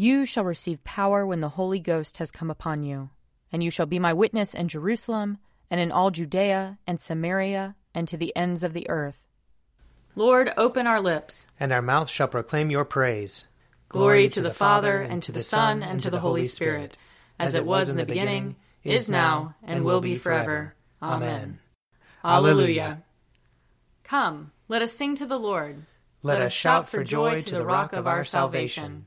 You shall receive power when the Holy Ghost has come upon you, and you shall be my witness in Jerusalem, and in all Judea and Samaria, and to the ends of the earth. Lord, open our lips, and our mouth shall proclaim your praise. Glory, Glory to, the, the Father, and to the Son, and to the Holy Spirit, as it was in the beginning, is now, and will be forever. Amen. Alleluia. Come, let us sing to the Lord. Let us shout for joy to the rock of our salvation.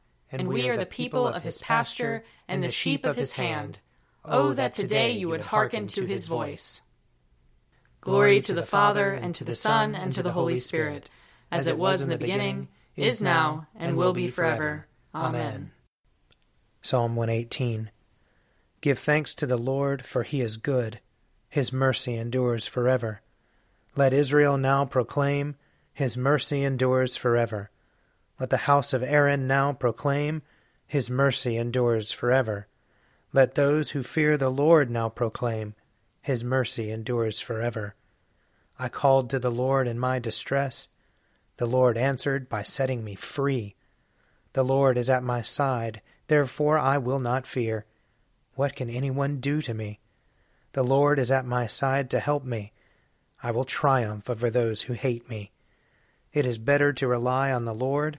and we are the people of his pasture and the sheep of his hand. Oh, oh, that today you would hearken to his voice. Glory to the Father, and to the Son, and to the Holy Spirit, as it was in the beginning, is now, and will be forever. Amen. Psalm 118 Give thanks to the Lord, for he is good. His mercy endures forever. Let Israel now proclaim, His mercy endures forever. Let the house of Aaron now proclaim, His mercy endures forever. Let those who fear the Lord now proclaim, His mercy endures forever. I called to the Lord in my distress. The Lord answered by setting me free. The Lord is at my side, therefore I will not fear. What can anyone do to me? The Lord is at my side to help me. I will triumph over those who hate me. It is better to rely on the Lord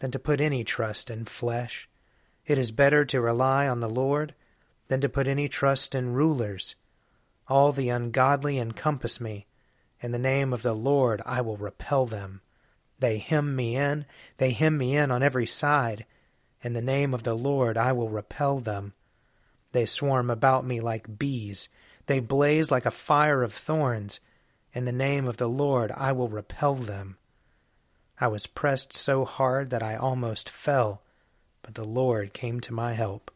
than to put any trust in flesh. It is better to rely on the Lord than to put any trust in rulers. All the ungodly encompass me. In the name of the Lord I will repel them. They hem me in, they hem me in on every side. In the name of the Lord I will repel them. They swarm about me like bees, they blaze like a fire of thorns. In the name of the Lord I will repel them. I was pressed so hard that I almost fell, but the Lord came to my help.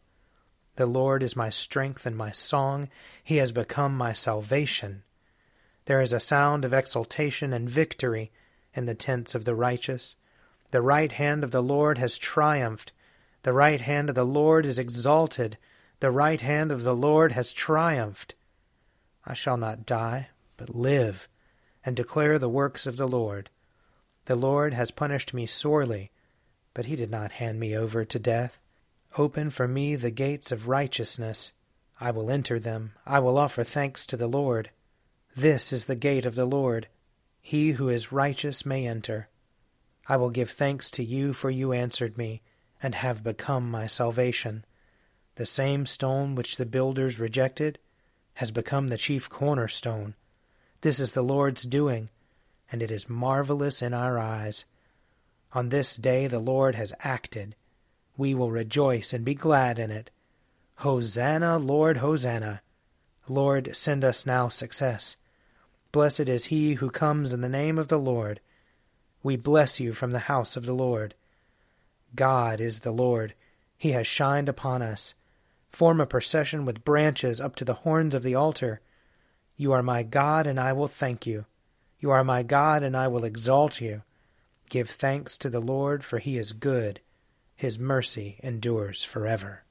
The Lord is my strength and my song. He has become my salvation. There is a sound of exultation and victory in the tents of the righteous. The right hand of the Lord has triumphed. The right hand of the Lord is exalted. The right hand of the Lord has triumphed. I shall not die, but live, and declare the works of the Lord. The Lord has punished me sorely, but he did not hand me over to death. Open for me the gates of righteousness. I will enter them. I will offer thanks to the Lord. This is the gate of the Lord. He who is righteous may enter. I will give thanks to you, for you answered me, and have become my salvation. The same stone which the builders rejected has become the chief cornerstone. This is the Lord's doing and it is marvelous in our eyes. On this day the Lord has acted. We will rejoice and be glad in it. Hosanna, Lord, Hosanna. Lord, send us now success. Blessed is he who comes in the name of the Lord. We bless you from the house of the Lord. God is the Lord. He has shined upon us. Form a procession with branches up to the horns of the altar. You are my God, and I will thank you. You are my God, and I will exalt you. Give thanks to the Lord, for he is good. His mercy endures forever.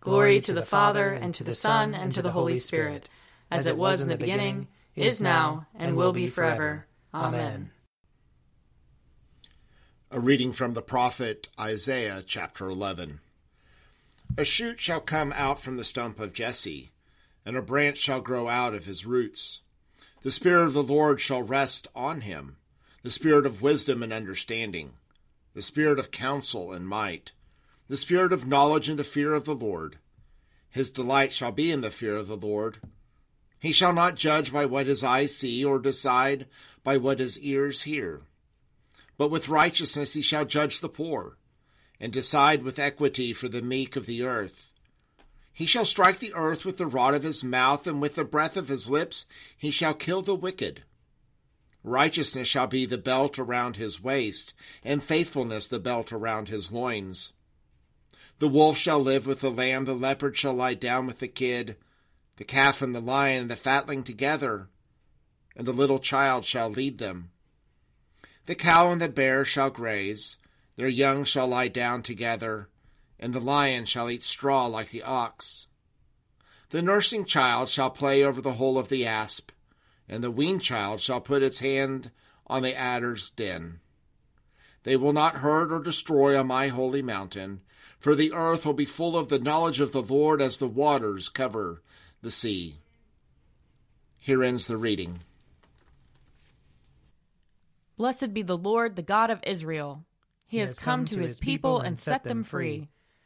Glory to the Father, and to the Son, and to the Holy Spirit, as it was in the beginning, is now, and will be forever. Amen. A reading from the prophet Isaiah, chapter 11. A shoot shall come out from the stump of Jesse, and a branch shall grow out of his roots. The Spirit of the Lord shall rest on him the Spirit of wisdom and understanding, the Spirit of counsel and might, the Spirit of knowledge and the fear of the Lord. His delight shall be in the fear of the Lord. He shall not judge by what his eyes see, or decide by what his ears hear. But with righteousness he shall judge the poor, and decide with equity for the meek of the earth. He shall strike the earth with the rod of his mouth, and with the breath of his lips he shall kill the wicked. Righteousness shall be the belt around his waist, and faithfulness the belt around his loins. The The wolf shall live with the lamb, the leopard shall lie down with the kid, the calf and the lion and the fatling together, and a little child shall lead them. The cow and the bear shall graze, their young shall lie down together, and the lion shall eat straw like the ox. The nursing child shall play over the hole of the asp, and the weaned child shall put its hand on the adder's den. They will not hurt or destroy on my holy mountain, for the earth will be full of the knowledge of the Lord as the waters cover the sea. Here ends the reading. Blessed be the Lord, the God of Israel. He, he has come, come to his people and set them free.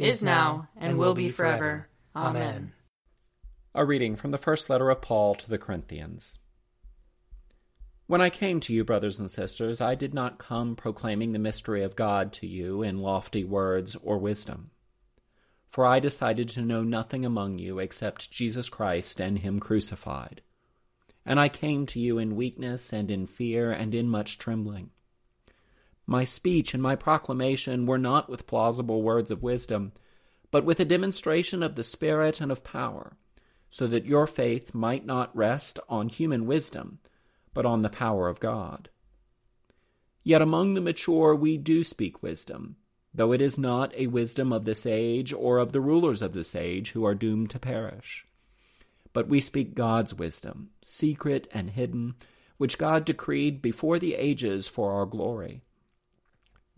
is now, and will be forever. Amen. A reading from the first letter of Paul to the Corinthians. When I came to you, brothers and sisters, I did not come proclaiming the mystery of God to you in lofty words or wisdom. For I decided to know nothing among you except Jesus Christ and Him crucified. And I came to you in weakness and in fear and in much trembling. My speech and my proclamation were not with plausible words of wisdom, but with a demonstration of the Spirit and of power, so that your faith might not rest on human wisdom, but on the power of God. Yet among the mature we do speak wisdom, though it is not a wisdom of this age or of the rulers of this age who are doomed to perish. But we speak God's wisdom, secret and hidden, which God decreed before the ages for our glory.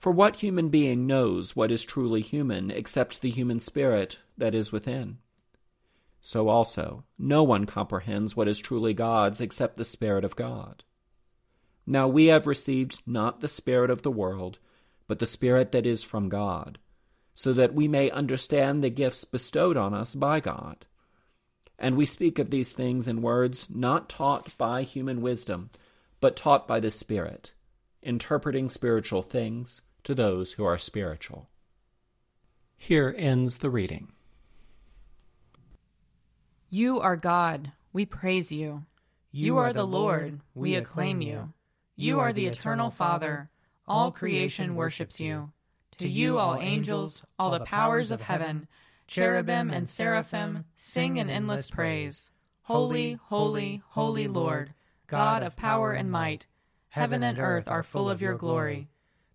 For what human being knows what is truly human except the human spirit that is within? So also, no one comprehends what is truly God's except the Spirit of God. Now we have received not the Spirit of the world, but the Spirit that is from God, so that we may understand the gifts bestowed on us by God. And we speak of these things in words not taught by human wisdom, but taught by the Spirit, interpreting spiritual things to those who are spiritual. Here ends the reading. You are God, we praise you. You, are the Lord, we acclaim you. You are the eternal Father, all creation worships you. To you, all angels, all the powers of heaven, cherubim and seraphim sing an endless praise. Holy, holy, holy Lord, God of power and might, heaven and earth are full of your glory.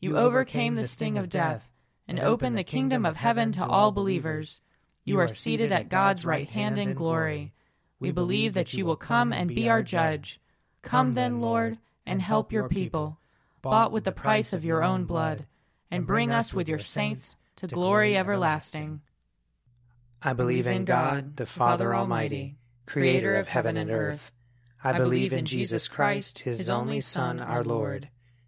You overcame the sting of death and opened the kingdom of heaven to all believers. You are seated at God's right hand in glory. We believe that you will come and be our judge. Come then, Lord, and help your people, bought with the price of your own blood, and bring us with your saints to glory everlasting. I believe in God, the Father Almighty, creator of heaven and earth. I believe in Jesus Christ, his only Son, our Lord.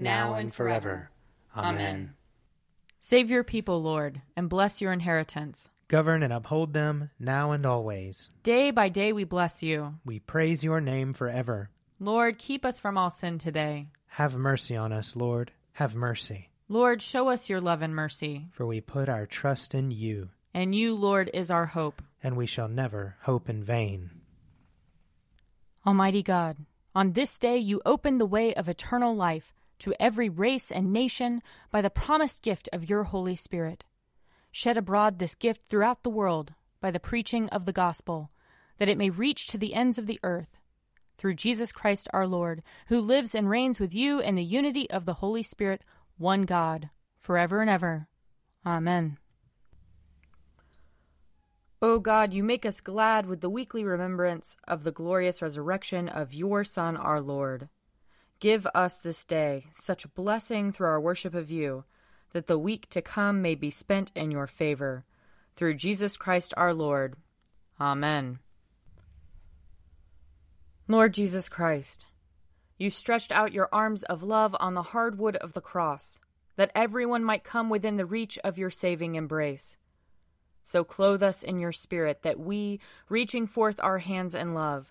now and forever. Amen. Save your people, Lord, and bless your inheritance. Govern and uphold them now and always. Day by day we bless you. We praise your name forever. Lord, keep us from all sin today. Have mercy on us, Lord. Have mercy. Lord, show us your love and mercy. For we put our trust in you. And you, Lord, is our hope. And we shall never hope in vain. Almighty God, on this day you opened the way of eternal life to every race and nation by the promised gift of your Holy Spirit. Shed abroad this gift throughout the world by the preaching of the gospel, that it may reach to the ends of the earth. Through Jesus Christ our Lord, who lives and reigns with you in the unity of the Holy Spirit, one God, forever and ever. Amen. O God, you make us glad with the weekly remembrance of the glorious resurrection of your Son, our Lord. Give us this day such blessing through our worship of you, that the week to come may be spent in your favor. Through Jesus Christ our Lord. Amen. Lord Jesus Christ, you stretched out your arms of love on the hard wood of the cross, that everyone might come within the reach of your saving embrace. So clothe us in your spirit, that we, reaching forth our hands in love,